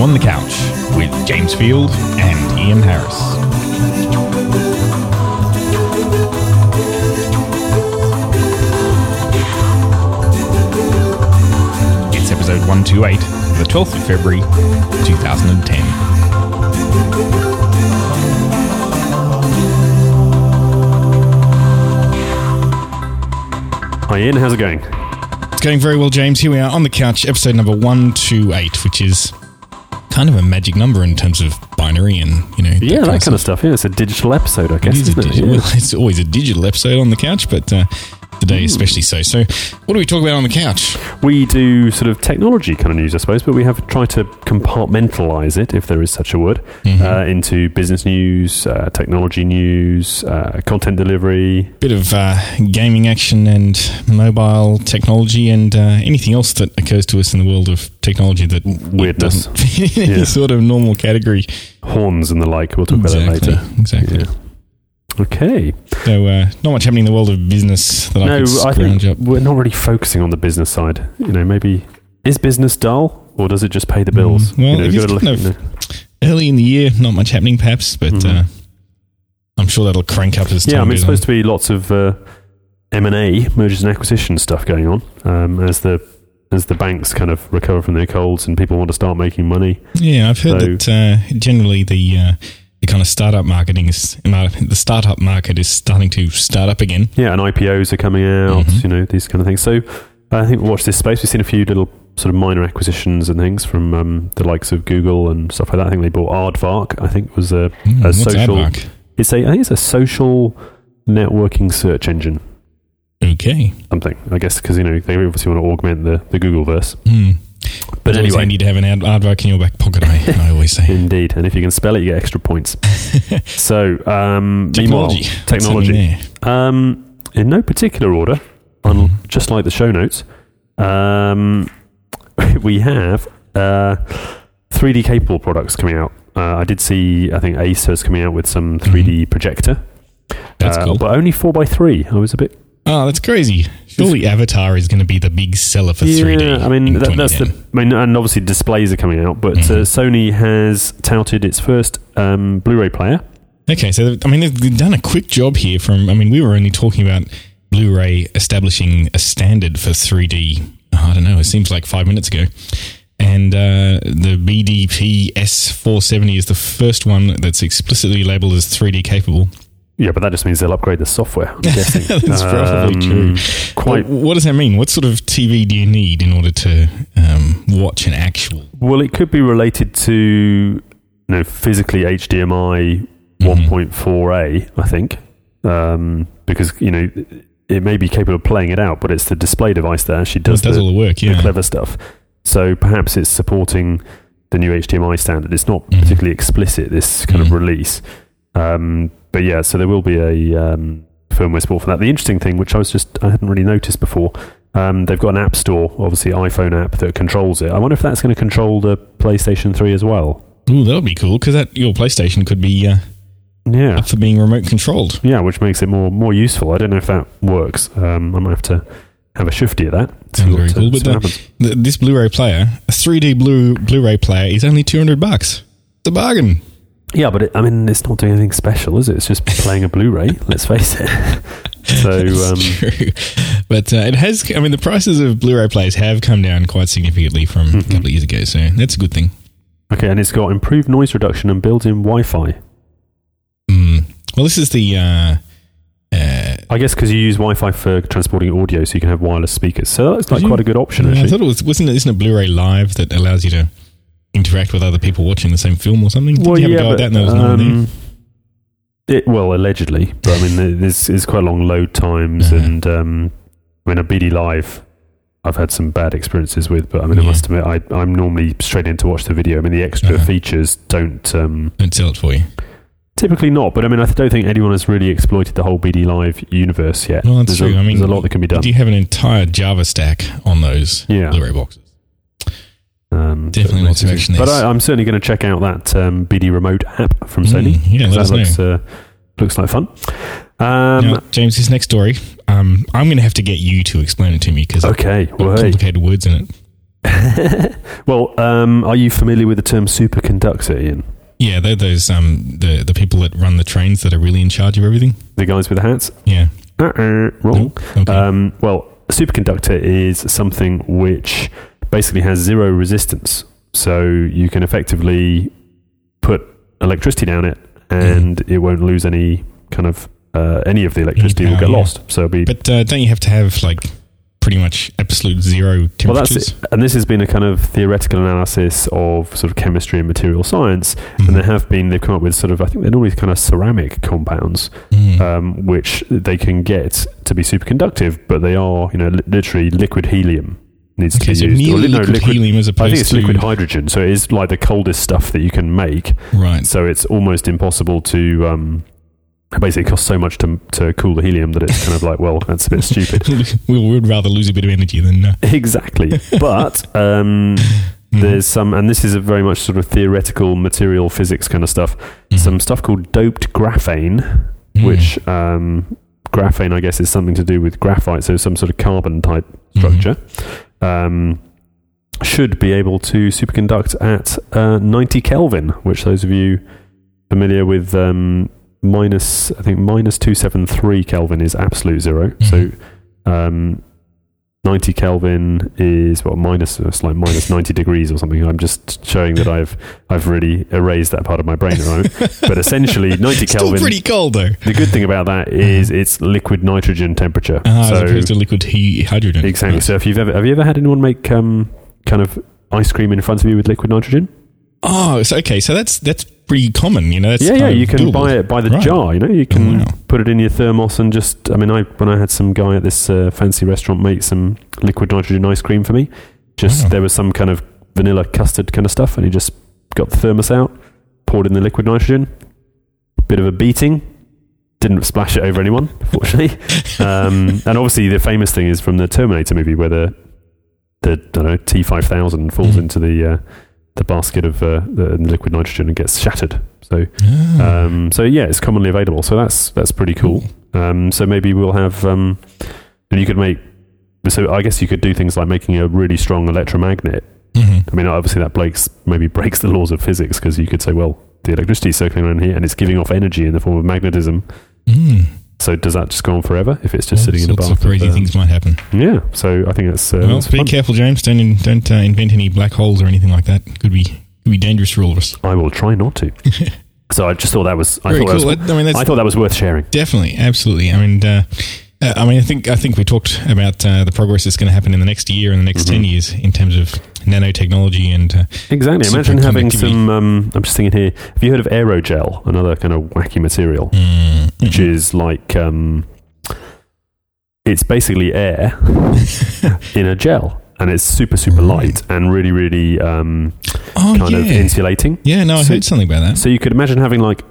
Welcome to On the Couch with James Field and Ian Harris. It's episode 128, the 12th of February, 2010. Hi Ian, how's it going? It's going very well, James. Here we are on the couch, episode number 128, which is kind of a magic number in terms of binary and, you know, Yeah, that kind of stuff. Yeah, it's a digital episode, I guess, It is a it? Yeah. well, it's always a digital episode on the couch, but uh, today especially so. So, what do we talk about on the couch? We do sort of technology kind of news, I suppose, but we have tried to compartmentalize it, if there is such a word, Mm-hmm. uh, into business news, uh, technology news, uh, content delivery. Bit of uh, gaming action and mobile technology and uh, anything else that occurs to us in the world of technology that Weirdness. doesn't fit in any Yeah. sort of normal category. horns and the like. We'll talk about that later. Exactly. Yeah. Okay. So, uh, not much happening in the world of business that I no, could I scrounge think up. we're not really focusing on the business side. You know, maybe is business dull or does it just pay the bills? Mm, well, you know, it you've is gotta look- kind of- you know. Early in the year, not much happening, perhaps, but Mhm. uh, I'm sure that'll crank up as time Yeah, I mean, it's goes on. supposed to be lots of uh, M and A mergers and acquisitions stuff going on um, as the as the banks kind of recover from their colds and people want to start making money. Yeah, I've heard So- that uh, generally the uh, the kind of startup marketing is the startup market is starting to start up again. Yeah, and IPOs are coming out. Mhm. You know, these kind of things. So I think we'll watch this space. We've seen a few little sort of minor acquisitions and things from um, the likes of Google and stuff like that. I think they bought Aardvark. I think was a Mm, A social- Aardvark? it's a I think it's a social networking search engine. Okay, Something I guess because you know they obviously want to augment the the Google verse. mm. But always anyway, handy to have an Aard- Aardvark in your back pocket. I, I always say Indeed, and if you can spell it, you get extra points. so, um, technology, technology. Um, in no particular order, on Mhm. just like the show notes, um, we have uh, 3D capable products coming out. Uh, I did see, I think Acer's coming out with some 3D projector, That's uh, cool. but only four x three. I was a bit Oh, that's crazy. Surely Avatar is going to be the big seller for 3D. Yeah, I mean that, that's the. I mean, and obviously displays are coming out, but uh, Mhm. Sony has touted its first um, Blu-ray player. Okay, so I mean they've done a quick job here. From I mean we were only talking about Blu-ray establishing a standard for 3D. I don't know. It seems like five minutes ago. And uh, the BDP S470 is the first one that's explicitly labeled as 3D capable. Yeah, but that just means they'll upgrade the software. I'm guessing That's probably true. Quite But what does that mean? What sort of TV do you need in order to um, watch an actual? well. It could be related to you know physically HDMI Mhm. 1.4a. I think um, because you know it may be capable of playing it out, but it's the display device that actually does, it does the, all the work, yeah. the clever stuff. So perhaps it's supporting the new HDMI standard. It's not Mhm. particularly explicit this kind Mhm. of release, um, but yeah. So there will be a um, firmware support for that. The interesting thing, which I was just I hadn't really noticed before, um, they've got an app store, obviously iPhone app that controls it. I wonder if that's going to control the PlayStation 3 as well. Ooh, that would be cool because that your PlayStation could be uh, Yeah. up for being remote controlled. Yeah, which makes it more more useful. I don't know if that works. Um, I might have to have a shifty at that. Sounds very uh, cool. But the, the, this Blu-ray player, a 3D Blu Blu-ray player, is only 200 bucks. It's a bargain. Yeah, but it, I mean, it's not doing anything special, is it? It's just playing a Blu-ray. let's face it. so, um, true. But uh, it has. I mean, the prices of Blu-ray players have come down quite significantly from a Mhm. couple of years ago. So that's a good thing. okay, and it's got improved noise reduction and built-in Wi-Fi. Mm. Well, this is the. Uh, uh, I guess because you use Wi-Fi for transporting audio, so you can have wireless speakers. So that's like you- quite a good option, Yeah, I thought it was wasn't it? Isn't it Blu-ray Live that allows you to interact with other people watching the same film or something? Did you have a go at that? And there was no um, it, well, allegedly, but I mean, there- there's, there's quite long load times, Uh-huh. and um, I mean, a BD Live, I've had some bad experiences with, but I mean, I must admit, I, I'm normally straight in to watch the video. I mean, the extra Uh-huh. features don't um, Don't sell it for you. typically not, but I mean, I don't think anyone has really exploited the whole BD Live universe yet. Well, that's there's true. A, I mean, there's a lot that can be done. Do you have an entire Java stack on those Yeah. Blu-ray boxes. Um, Definitely lots of action. But. I, I'm certainly going to check out that um, BD Remote app from Sony. Mm, yeah, 'cause let us that looks, uh, looks like fun. Um, now, James, this next story, um, I'm going to have to get you to explain it to me because okay, it's well, hey, complicated words in it. Well, um, are you familiar with the term superconductor, Ian? Yeah, they're those um the the people that run the trains that are really in charge of everything. The guys with the hats? Yeah. Uh-uh, wrong. Okay. Um, well, a superconductor is something which basically has zero resistance. So you can effectively put electricity down it and it won't lose any kind of uh, any of the electricity will get yeah. lost. So it'll be But uh, don't you have to have like pretty much absolute zero temperatures? well, that's it. And this has been a kind of theoretical analysis of sort of chemistry and material science. Mhm. And there have been they've come up with sort of I think they're normally kind of ceramic compounds Mm. um, which they can get to be superconductive, but they are, you know, li- literally liquid helium needs okay, to so used. nearly no, liquid, helium as I think it's to liquid hydrogen, so it is like the coldest stuff that you can make. right. So it's almost impossible to. Um, basically, it costs so much to to cool the helium that it's kind of like, well, that's a bit stupid. we would rather lose a bit of energy than uh, exactly, but um, there's some, and this is a very much sort of theoretical material physics kind of stuff. Mhm. Some stuff called doped graphane, Mm. which um, graphane, I guess, is something to do with graphite, so some sort of carbon type Mm-hmm. Um, should be able to superconduct at uh, 90 Kelvin, which those of you familiar with um, minus, I think minus 273 Kelvin is absolute 0 Mhm. So um, 90 Kelvin is what minus it's like minus 90 degrees or something. I'm just showing that I've I've really erased that part of my brain at the moment. But essentially, 90 Still Kelvin. pretty cold though, The good thing about that is it's liquid nitrogen temperature. uh, as so opposed to liquid he- hydrogen. exactly. So if you've ever have you ever had anyone make um, kind of ice cream in front of you with liquid nitrogen? Oh, so, okay. So that's that's pretty common. You know, that's yeah, yeah. You can doable. buy it by the Right. jar. You know, you can wow. put it in your thermos and just. I mean, I when I had some guy at this uh, fancy restaurant make some liquid nitrogen ice cream for me. Just Wow. there was some kind of vanilla custard kind of stuff, and he just got the thermos out, poured in the liquid nitrogen, bit of a beating. Didn't splash it over anyone, fortunately. um, and obviously, the famous thing is from the Terminator movie where the the I don't know T five thousand falls Mhm. into the uh, the basket of uh, the liquid nitrogen and gets shattered. So Ah. um, so yeah, it's commonly available. So that's that's pretty cool. Um, so maybe we'll have, um, and you could make. So I guess you could do things like making a really strong electromagnet. Mhm. I mean, obviously that breaks maybe breaks the laws of physics because you could say, well, the electricity is circling around here and it's giving off energy in the form of magnetism. Mm. So does that just go on forever if it's just All sitting in a bath? of crazy things might happen. Yeah. So I think that's. Uh, well, that's be fun. careful, James. Don't in, don't uh, invent any black holes or anything like that. Could be could be dangerous for all of us. I will try not to. so I just thought that was. I Very thought cool. that was. I mean, that's I thought that was worth sharing. definitely, absolutely. I mean, uh, uh, I mean, I think I think we talked about uh, the progress that's going to happen in the next year and the next Mhm. ten years in terms of nanotechnology and uh, Exactly. Imagine having some. Um, I'm just thinking here. Have you heard of aerogel? Another kind of wacky material, mm, which is like um, it's basically air in a gel, and it's super super light and really really um, oh kind yeah, of insulating. yeah. No, I So- heard something about that. So you could imagine having like,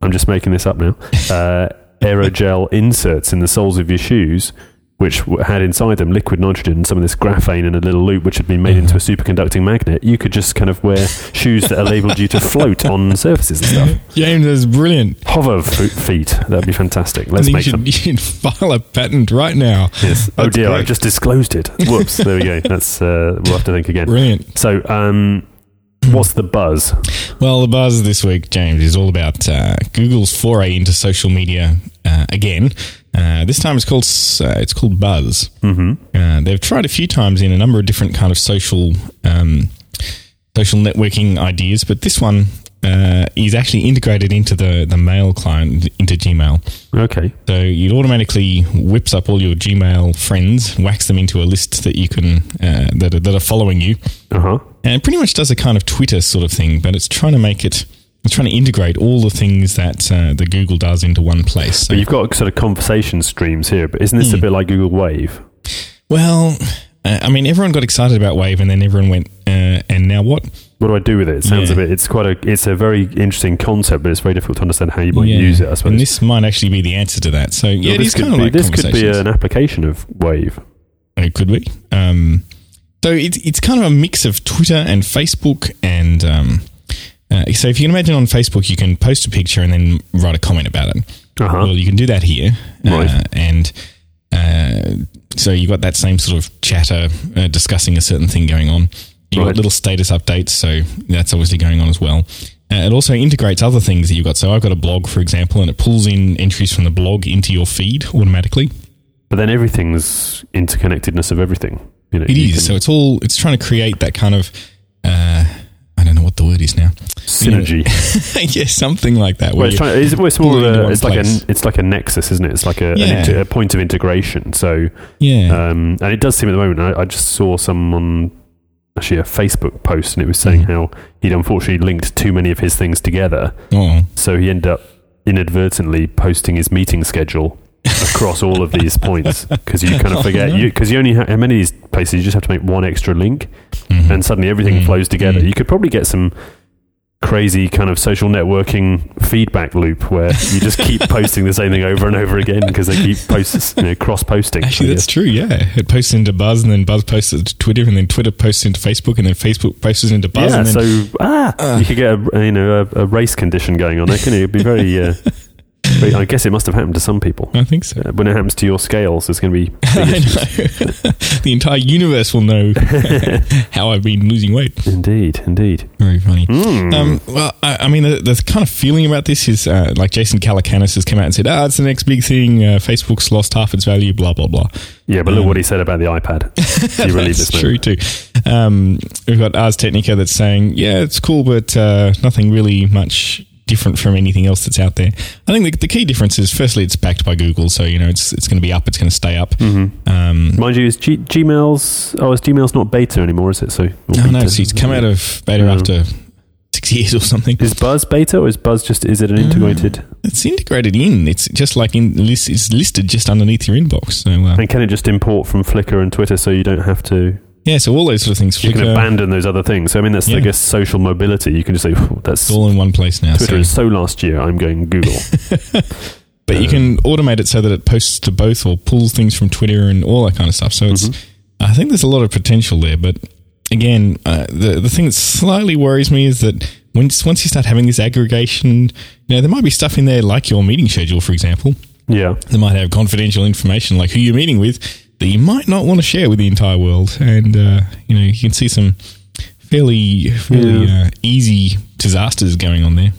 I'm just making this up now, uh, aerogel inserts in the soles of your shoes, which had inside them liquid nitrogen, and some of this graphene in a little loop, which had been made into a superconducting magnet. You could just kind of wear shoes that are labelled you to float on surfaces and stuff. James, that's brilliant. Hover f- feet, that'd be fantastic. Let's make you them. you should file a patent right now. Yes. Oh dear, great. I've just disclosed it. Whoops. There we go. That's uh, we'll have to think again. Brilliant. So, um, what's the buzz? Well, the buzz this week, James, is all about uh, Google's foray into social media uh, again. Uh, this time it's called uh, it's called Buzz. Mm-hmm. Uh, they've tried a few times in a number of different kind of social um, social networking ideas, but this one uh, is actually integrated into the the Mail client into Gmail. Okay. So it automatically whips up all your Gmail friends, whacks them into a list that you can uh, that are, that are following you, Uh huh. and it pretty much does a kind of Twitter sort of thing, but it's trying to make it. It's trying to integrate all the things that uh, the Google does into one place. So, But you've got sort of conversation streams here, but isn't this a Hmm. bit like Google Wave? well, uh, I mean, everyone got excited about Wave, and then everyone went, uh, "And now what?" What do I do with it? It sounds Yeah. a bit. It's quite a. It's a very interesting concept, but it's very difficult to understand how you might Yeah. use it. I suppose. And this might actually be the answer to that. So yeah, Well, this could kind of be, like this could be an application of Wave. It could be. Um, so it's it's kind of a mix of Twitter and Facebook, and um, uh, so if you can imagine on Facebook, you can post a picture and then write a comment about it. Uh huh. Well, you can do that here, Right. uh, and Uh, so you've got that same sort of chatter uh, discussing a certain thing going on. You've Right. got little status updates, so that's obviously going on as well. Uh, it also integrates other things that you've got. So I've got a blog, for example, and it pulls in entries from the blog into your feed automatically. But then everything's interconnectedness of everything. You know, It you is. can- So it's all. It's trying to create that kind of. I don't know what the word is now. synergy. yeah, something like that. Well, it's, trying, it's, well, it's more pull of a, it's like place. a it's like a nexus, isn't it? It's like a, an Yeah. inter, a point of integration. So, yeah. um, and it does seem at the moment. I, I just saw someone actually a Facebook post, and it was saying Mhm. how he'd unfortunately linked too many of his things together, oh, so he ended up inadvertently posting his meeting schedule across all of these points because you kind Oh, of forget no. you because you only have how many of these places you just have to make one extra link mhm. and suddenly everything Mm. flows together. Mm. You could probably get some crazy kind of social networking feedback loop where you just keep posting the same thing over and over again because they keep posts, you know, cross posting. Actually, that's true. Yeah, it posts into Buzz, and then Buzz posts it to Twitter, and then Twitter posts into Facebook, and then Facebook posts into Buzz. yeah. and then, So ah, Uh. you could get a you know a, a race condition going on there. Can it? It'd be very. Uh, very- I guess it must have happened to some people. I think so. Uh, when it happens to your scales, it's going to be I know. the entire universe will know how I've been losing weight. indeed, indeed. Very funny. Mm. Um, well, I, I mean, the, the kind of feeling about this is uh, like Jason Calacanis has come out and said, "Ah, it's the next big thing. Uh, Facebook's lost half its value." Blah blah blah. yeah, but look um, what he said about the iPad. You believe That's true too. Um, we've got Ars Technica that's saying, "Yeah, it's cool, but uh, nothing really much." Different from anything else that's out there. I think the, the key difference is, firstly, it's backed by Google, so you know it's it's going to be up, it's going to stay up. Mm-hmm. Um, Mind you, is G- Gmail's oh, is Gmail's not beta anymore, is it? So no, no, so it's come out of beta Yeah. after six years or something. Is Buzz beta or is Buzz just is it an integrated? It's integrated in. It's just like in list. It's listed just underneath your inbox. So uh, And can it just import from Flickr and Twitter so you don't have to? Yeah, so all those sort of things. You can abandon those other things. So I mean, that's I Yeah. guess social mobility. You can just say that's it's all in one place now. Twitter so- is so last year. I'm going Google. But you can automate it so that it posts to both or pulls things from Twitter and all that kind of stuff. So it's, Mhm. I think there's a lot of potential there. But again, uh, the the thing that slightly worries me is that once once you start having this aggregation, you know, there might be stuff in there like your meeting schedule, for example. yeah, They might have confidential information like who you're meeting with that you might not want to share with the entire world, and uh, you know you can see some fairly fairly Yeah. uh, easy disasters going on there.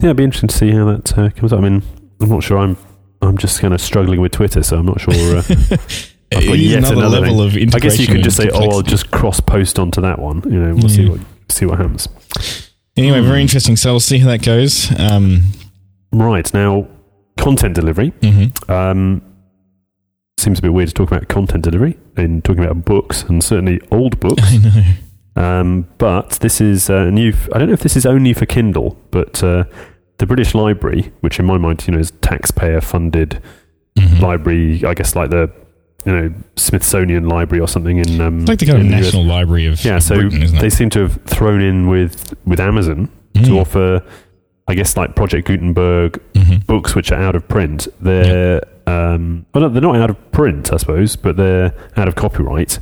yeah. It'd be interesting to see how that uh, comes up. I mean, I'm not sure. I'm I'm just kind of struggling with Twitter, so I'm not sure. Uh, I've got yet another, another level thing. of I guess you could just say, "Oh, I'll just cross post onto that one." You know, we'll see what see what happens. Anyway, very interesting. So we'll see how that goes. Um, Right now, content delivery. mhm. Um, seems a bit weird to talk about content delivery in talking about books and certainly old books. I know. Um, but this is uh, new. I don't know if this is only for Kindle, but uh, the British Library, which in my mind, you know, is taxpayer-funded Mhm. library. I guess like the you know Smithsonian Library or something in um, It's like the kind of the US. National Library of Yeah, of so Britain, they seem to have thrown in with with Amazon to Mm. offer, I guess, like Project Gutenberg Mhm. books which are out of print. They're um, well, no, they're not out of print, I suppose, but they're out of copyright,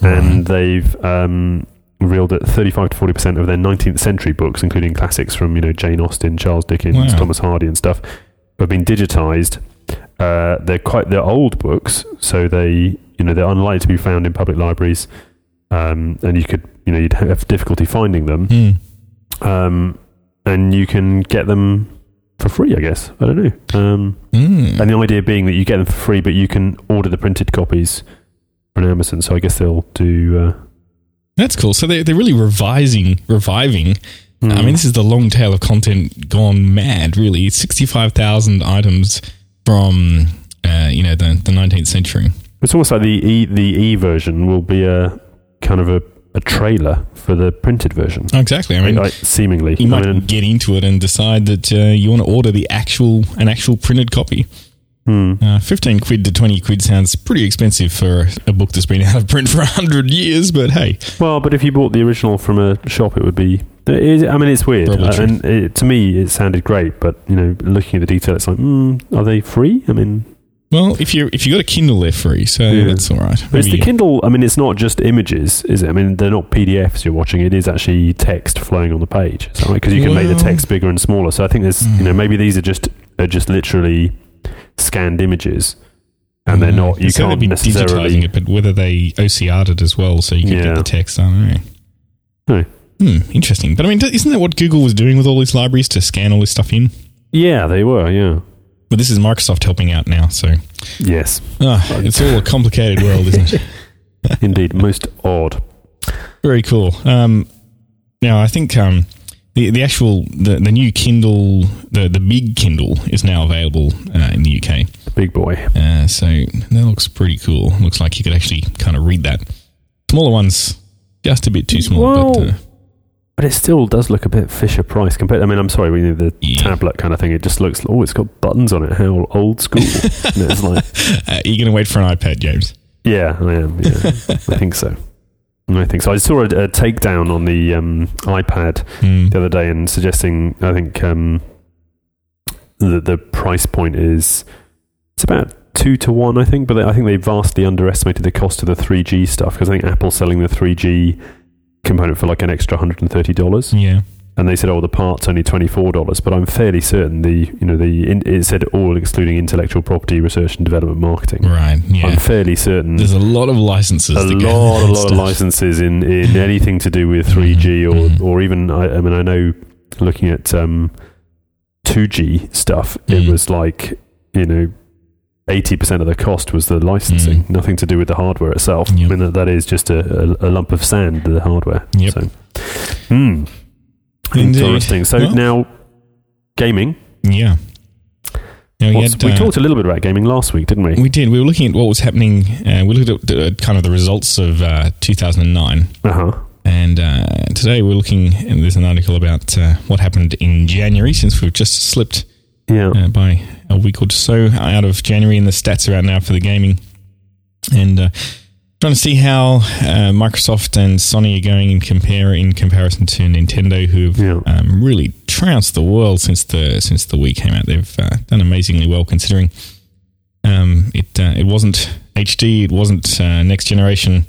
and they've um, revealed that 35 to 40 percent of their 19th century books, including classics from you know Jane Austen, Charles Dickens, Wow. Thomas Hardy, and stuff, have been digitized. Uh, they're quite they're old books, so they you know they're unlikely to be found in public libraries, um, and you could you know you'd have difficulty finding them Mm. um, and you can get them for free. I guess I don't know. Um, Mm. and the idea being that you get them for free, but you can order the printed copies on Amazon. So I guess they'll do. Uh, That's cool. So they're, they're really revising, reviving. I mm. mean, this is the long tail of content gone mad, really. 65,000 items from, uh, you know, the, the 19th century. it's almost like the e the e version will be a kind of a, a trailer for the printed version. Exactly. I mean, like, seemingly, you I might mean, get into it and decide that uh, you want to order the actual, an actual printed copy. hmm. Uh, 15 quid to 20 quid sounds pretty expensive for a book that's been out of print for 100 years, but hey, Well, but if you bought the original from a shop, it would be. It I mean, it's weird, uh, and it, to me, it sounded great. But you know, looking at the detail, it's like, mm, are they free? I mean, well, if you if you got a Kindle, they're free, so Yeah. that's all right. But it's the Kindle. I mean, it's not just images, is it? I mean, they're not PDFs you're watching. It is actually text flowing on the page. That right? Because you can make the text bigger and smaller. So I think there's, you know, hmm. maybe these are just are just literally scanned images. and they're hmm. not. You can't be necessarily. digitizing it, but whether they OCR'd it as well, so you can Yeah. get the text, I don't know. No. Hmm, interesting. But I mean, isn't that what Google was doing with all these libraries to scan all this stuff in? Yeah, they were. Yeah. But this is Microsoft helping out now, so Yes, ah, it's all a complicated world, isn't it? indeed. Most odd. Very cool. Um, now, I think um, the the actual the, the new Kindle, the the big Kindle, is now available uh, in the UK. Big boy. Uh, so that looks pretty cool. Looks like you could actually kind of read that. Smaller ones, just a bit too small. but uh, But it still does look a bit Fisher Price compared. I mean, I'm sorry, we need the Yeah. tablet kind of thing. It just looks. Oh, it's got buttons on it. How old school? and it's like, uh, you're going to wait for an iPad, James. yeah, I am. Yeah, I think so. I think so. I saw a, a takedown on the um, iPad Hmm. the other day and suggesting. I think um, the the price point is it's about two to one. I think, but I think they vastly underestimated the cost of the 3G stuff because I think Apple's selling the 3G component for like an extra hundred and thirty dollars. Yeah. and they said, "Oh, the part's only twenty four dollars." But I'm fairly certain the you know the in, it said all excluding intellectual property research and development marketing. Right. Yeah. I'm fairly certain There's a lot of licenses. a lot, a lot of licenses in in anything to do with 3G or Mhm. or even I, I mean I know looking at um 2G stuff, it Mm. was like you know. 80% of the cost was the licensing, nothing to do with the hardware itself. Mm. Yep. I mean, that, that is just a, a, a lump of sand, the hardware. Yep. So, hmm. Interesting. So Well- now, gaming. Yeah. Now, we, had, we uh, talked a little bit about gaming last week, didn't we? We did. We were looking at what was happening. Uh, we looked at uh, kind of the results of uh, 2009. Uh huh. And uh, today we're looking, and there's an article about uh, what happened in January since we've just slipped Yeah. uh, by a week or so out of January, and the stats are out now for the gaming. And uh, trying to see how uh, Microsoft and Sony are going in compare in comparison to Nintendo, who've Yeah. um, really trounced the world since the since the Wii came out. They've uh, done amazingly well considering um, it uh, it wasn't HD, it wasn't uh, next generation.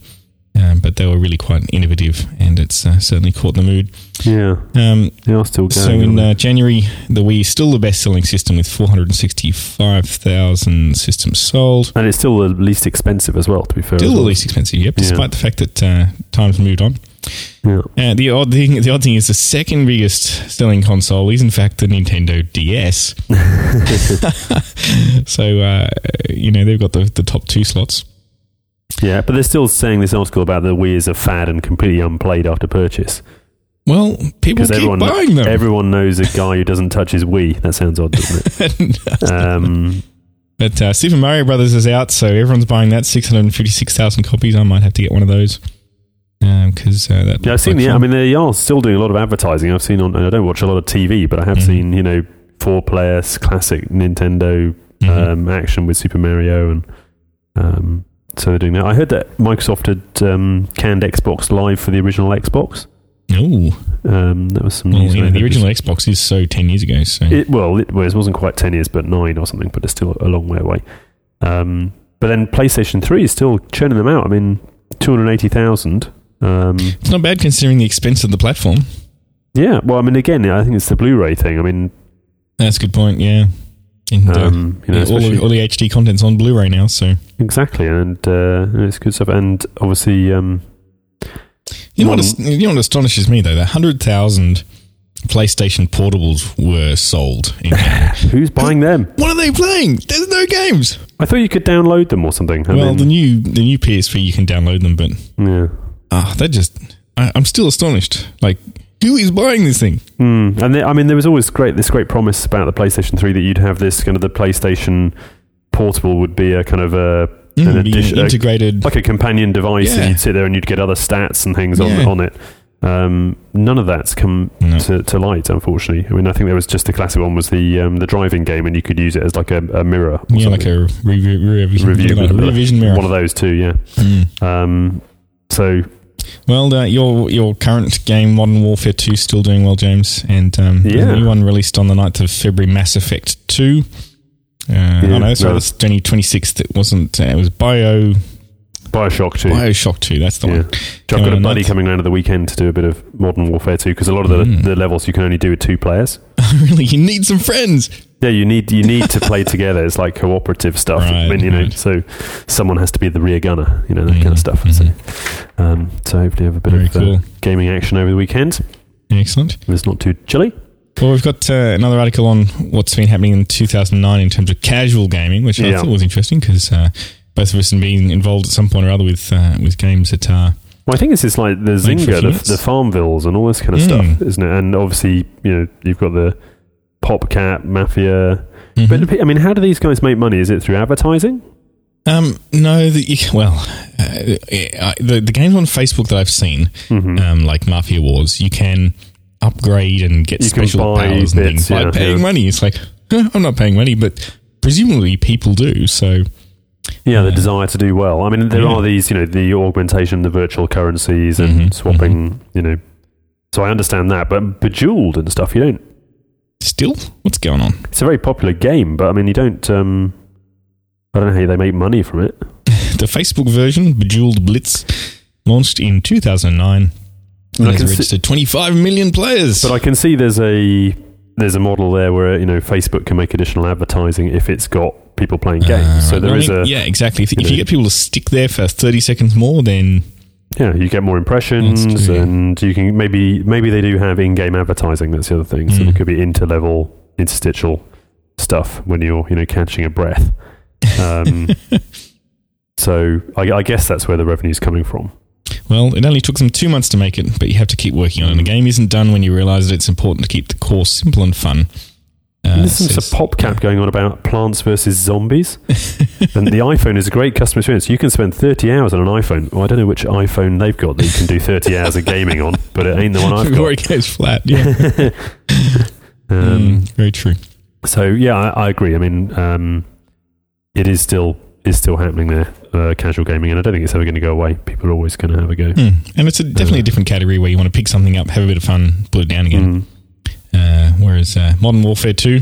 Um, but they were really quite innovative, and it's uh, certainly caught the mood. Yeah. Um, They are still going. so in uh, January, the Wii is still the best-selling system with 465,000 systems sold. and it's still the least expensive as well, to be fair. Still the well. least expensive, yep. Yeah. Despite the fact that uh, times moved on. Yeah. Uh, the odd thing, the odd thing is the second biggest selling console is in fact the Nintendo DS. so uh, you know they've got the, the top two slots. Yeah, but they're still saying this article about the Wii is a fad and completely unplayed after purchase. Well, people keep everyone, buying them. everyone knows a guy who doesn't touch his Wii. That sounds odd, doesn't it? Um, but uh, Super Mario Brothers is out, so everyone's buying that. Six hundred fifty-six thousand copies. I might have to get one of those because uh, that. yeah, I've seen like the. I mean, they are still doing a lot of advertising. I've seen on. I don't watch a lot of TV, but I have Mhm. seen you know four players classic Nintendo Mhm. um, action with Super Mario, and um, so they're doing that. I heard that Microsoft had um, canned Xbox Live for the original Xbox. Oh, Um, that was some well, news. you I know, the original Xbox is so ten years ago. So It, well, it was wasn't quite ten years, but nine or something. But it's still a long way away. Um, but then PlayStation Three is still churning them out. I mean, two hundred eighty thousand. Um, it's not bad considering the expense of the platform. yeah. Well, I mean, again, I think it's the Blu-ray thing. I mean, That's a good point. Yeah, and, uh, um, you know, all, the, all the HD content's on Blu-ray now. So exactly, and uh, it's good stuff. And obviously, um, you know what? One- You know what astonishes me though? That hundred thousand PlayStation portables were sold. Who's buying them? what are they playing? There's no games. I thought you could download them or something. I well, mean, the new the new PSP you can download them, but yeah. ah, that just I, I'm still astonished. Like, who is buying this thing? Mm. And there, I mean, there was always great this great promise about the PlayStation Three that you'd have this kind of the PlayStation Portable would be a kind of a Mm, an the addition, a- integrated. like a companion device, Yeah. and you'd sit there and you'd get other stats and things on Yeah. on it. Um, none of that's come No. to, to light, unfortunately. I mean, I think there was just the classic one was the um, the driving game, and you could use it as like a, a mirror. or yeah, like something. a review, review, review like a rear vision mirror. One of those two, yeah. Mm. Um, so Well, uh, your your current game, Modern Warfare 2, is still doing well, James. And um, Yeah. the new one released on the 9th of February, Mass Effect 2. Uh, oh no, sorry, no. that's 2026th. It wasn't. Uh, it was Bio Bioshock Two. Bioshock 2. That's the Yeah. one. I've got a buddy 9th. coming around at the weekend to do a bit of Modern Warfare 2 because a lot of the, Mm. the levels you can only do with two players. really, you need some friends. Yeah, you need you need to play together. It's like cooperative stuff. I Right, mean, you know, right. so someone has to be the rear gunner. You know that kind Mhm, of stuff. So, um, so hopefully have a bit Very of uh, gaming action over the weekend. Excellent. If It's not too chilly. Well, we've got uh, another article on what's been happening in 2009 in terms of casual gaming, which I thought was interesting because uh, both of us have been involved at some point or other with uh, with games that are Well, I think it's just like the Zynga, the, the Farmvilles, and all this kind of Mm. stuff, isn't it? And obviously, you know, you've got the PopCap Mafia. Mhm. But I mean, how do these guys make money? Is it through advertising? Um, no, the, you, well, uh, uh, the the games on Facebook that I've seen, Mhm. um, like Mafia Wars, you can upgrade and get You special powers and things by yeah, paying yeah. money. It's like "Huh, I'm not paying money, but presumably people do. So Yeah, the Yeah. desire to do well. I mean, there Yeah. are these, you know, the augmentation, the virtual currencies, and Mhm, swapping. You know, so I understand that. But Bejeweled and stuff, you don't. Still, what's going on? It's a very popular game, but I mean, you don't. Um, I don't know how they make money from it. The Facebook version, Bejeweled Blitz, launched in 2009 and I has can see- registered 25 million players. But I can see there's a there's a model there where you know Facebook can make additional advertising if it's got people playing games. Uh, so right. there I is mean, a yeah, exactly. If, if you get people to stick there for 30 seconds more, then yeah, you get more impressions, and you can maybe maybe they do have in-game advertising. That's the other thing. So Mm. there could be interlevel, interstitial stuff when you're you know catching a breath. Um, so I, I guess that's where the revenue's coming from. Well, it only took them two months to make it, but you have to keep working on it. And the game isn't done when you realize that it's important to keep the core simple and fun. Uh, This is says- a PopCap going on about Plants versus Zombies, and the iPhone is a great customer experience. You can spend 30 hours on an iPhone. Well, I don't know which iPhone they've got that you can do 30 hours of gaming on, but it ain't the one I've got. it goes flat. Yeah. Um, Mm, very true. So yeah, I, I agree. I mean, um, it is still is still happening there, uh, casual gaming, and I don't think it's ever going to go away. People are always going to have a go. Mm. And it's a, definitely a different category where you want to pick something up, have a bit of fun, put it down again. Mm. Uh, whereas uh, Modern Warfare 2,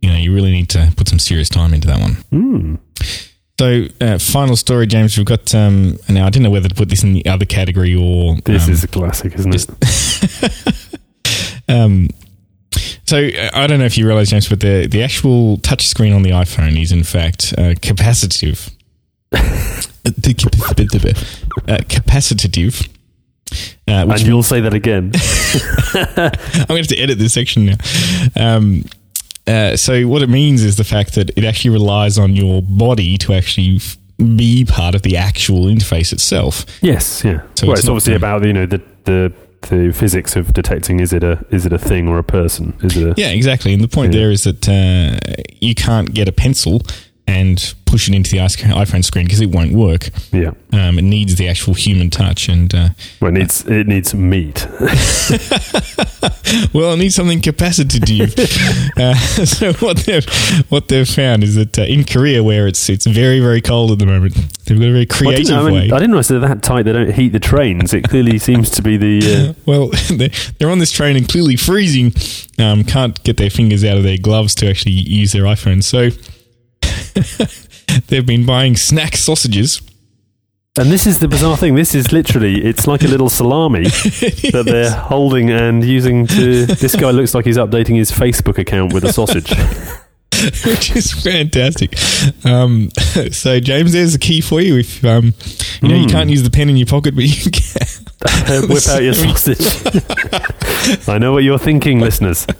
you know, you really need to put some serious time into that one. Mm. So, uh, final story, James. We've got um, now. I didn't know whether to put this in the other category or This um, is a classic, isn't it? Um, so uh, I don't know if you realize, James, but the the actual touch screen on the iPhone is in fact uh, capacitive. Uh, capacitive. Uh, which and you'll say that again. I'm going to have to edit this section now. Um, uh, so what it means is the fact that it actually relies on your body to actually f- be part of the actual interface itself. yes, yeah. So well, it's it's, obviously about you know the the the physics of detecting is it a is it a thing or a person? Is it a Yeah, exactly. And the point Yeah. there is that uh, you can't get a pencil and push it into the iPhone screen because it won't work. yeah? Um, it needs the actual human touch, and uh, Well, it needs it needs meat. well, it needs something capacitive. uh, so what they've what they've found is that uh, in Korea, where it's it's very very cold at the moment, they've got a very Well, creative didn't, I, mean, way. I didn't realize they're that tight. They don't heat the trains. It clearly seems to be the. Uh, Well, they're, they're on this train and clearly freezing. Um, can't get their fingers out of their gloves to actually use their iPhone. So they've been buying snack sausages. And this is the bizarre thing. This is literally, it's like a little salami that they're holding and using to. This guy looks like he's updating his Facebook account with a sausage. which is fantastic. Um, so, James, there's a key for you. If um, you know you Mm. can't use the pen in your pocket, but you can. Whip out your sausage. I know what you're thinking, listeners.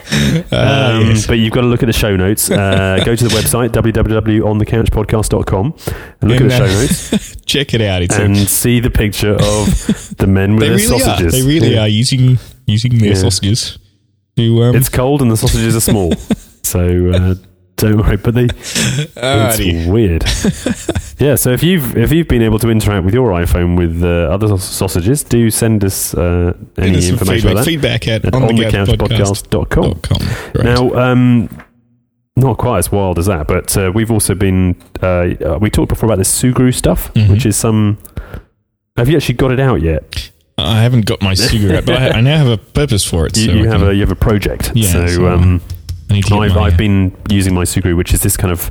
Ah, Um, yes. But you've got to look at the show notes. Uh, go to the website, www.onthecouchpodcast.com, and look And, at the uh, show notes Check it out. It's a- and see the picture of the men with they their really sausages. are. They really Yeah. are using using their Yeah. sausages. To, um, It's cold and the sausages are small. so. Uh, don't worry, but they it's weird. yeah, so if you've if you've been able to interact with your iPhone with uh, other sausages, do send us uh, any us information about feedback, that feedback at at on the couch podcast. onthecouchpodcast.com. Right. Now, um, not quite as wild as that, but uh, we've also been uh, uh, we talked before about this Sugru stuff, Mhm. which is some. Have you actually got it out yet? I haven't got my cigarette, but I, I now have a purpose for it. You, so you have can- a you have a project. Yeah, so, so, um, I need to get I've, I've been using my Sugru, which is this kind of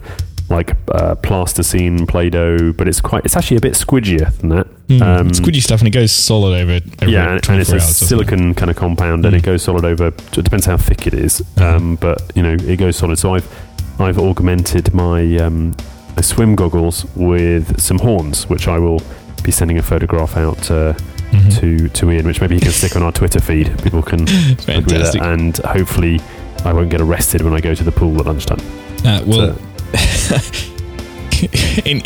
like uh, plasticine Play-Doh, but it's quite it's actually a bit squidgier than that. mm, um, squidgy stuff, and it goes solid over. over yeah, and, and it's a hours, doesn't it? silicon kind of compound, and Mm. it goes solid over. It depends how thick it is, Uh-huh. um, but you know it goes solid. So I've I've augmented my, um, my swim goggles with some horns, which I will be sending a photograph out uh, Mhm. to to Ian, which maybe he can stick on our Twitter feed. People can look at it, Fantastic. and hopefully I won't get arrested when I go to the pool at lunchtime. Uh, well, So- in,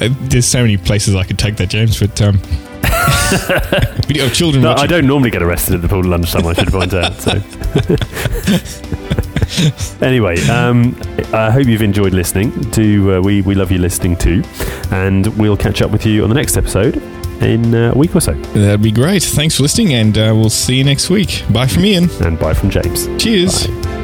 uh, there's so many places I could take that, James, but um, video of children No. I don't normally get arrested at the pool at lunchtime. I should point out. So. anyway, um, I hope you've enjoyed listening. Do uh, we we love you listening too, and we'll catch up with you on the next episode in a week or so. That'd be great. Thanks for listening, and uh, we'll see you next week. Bye from Ian. And bye from James. Cheers. Bye.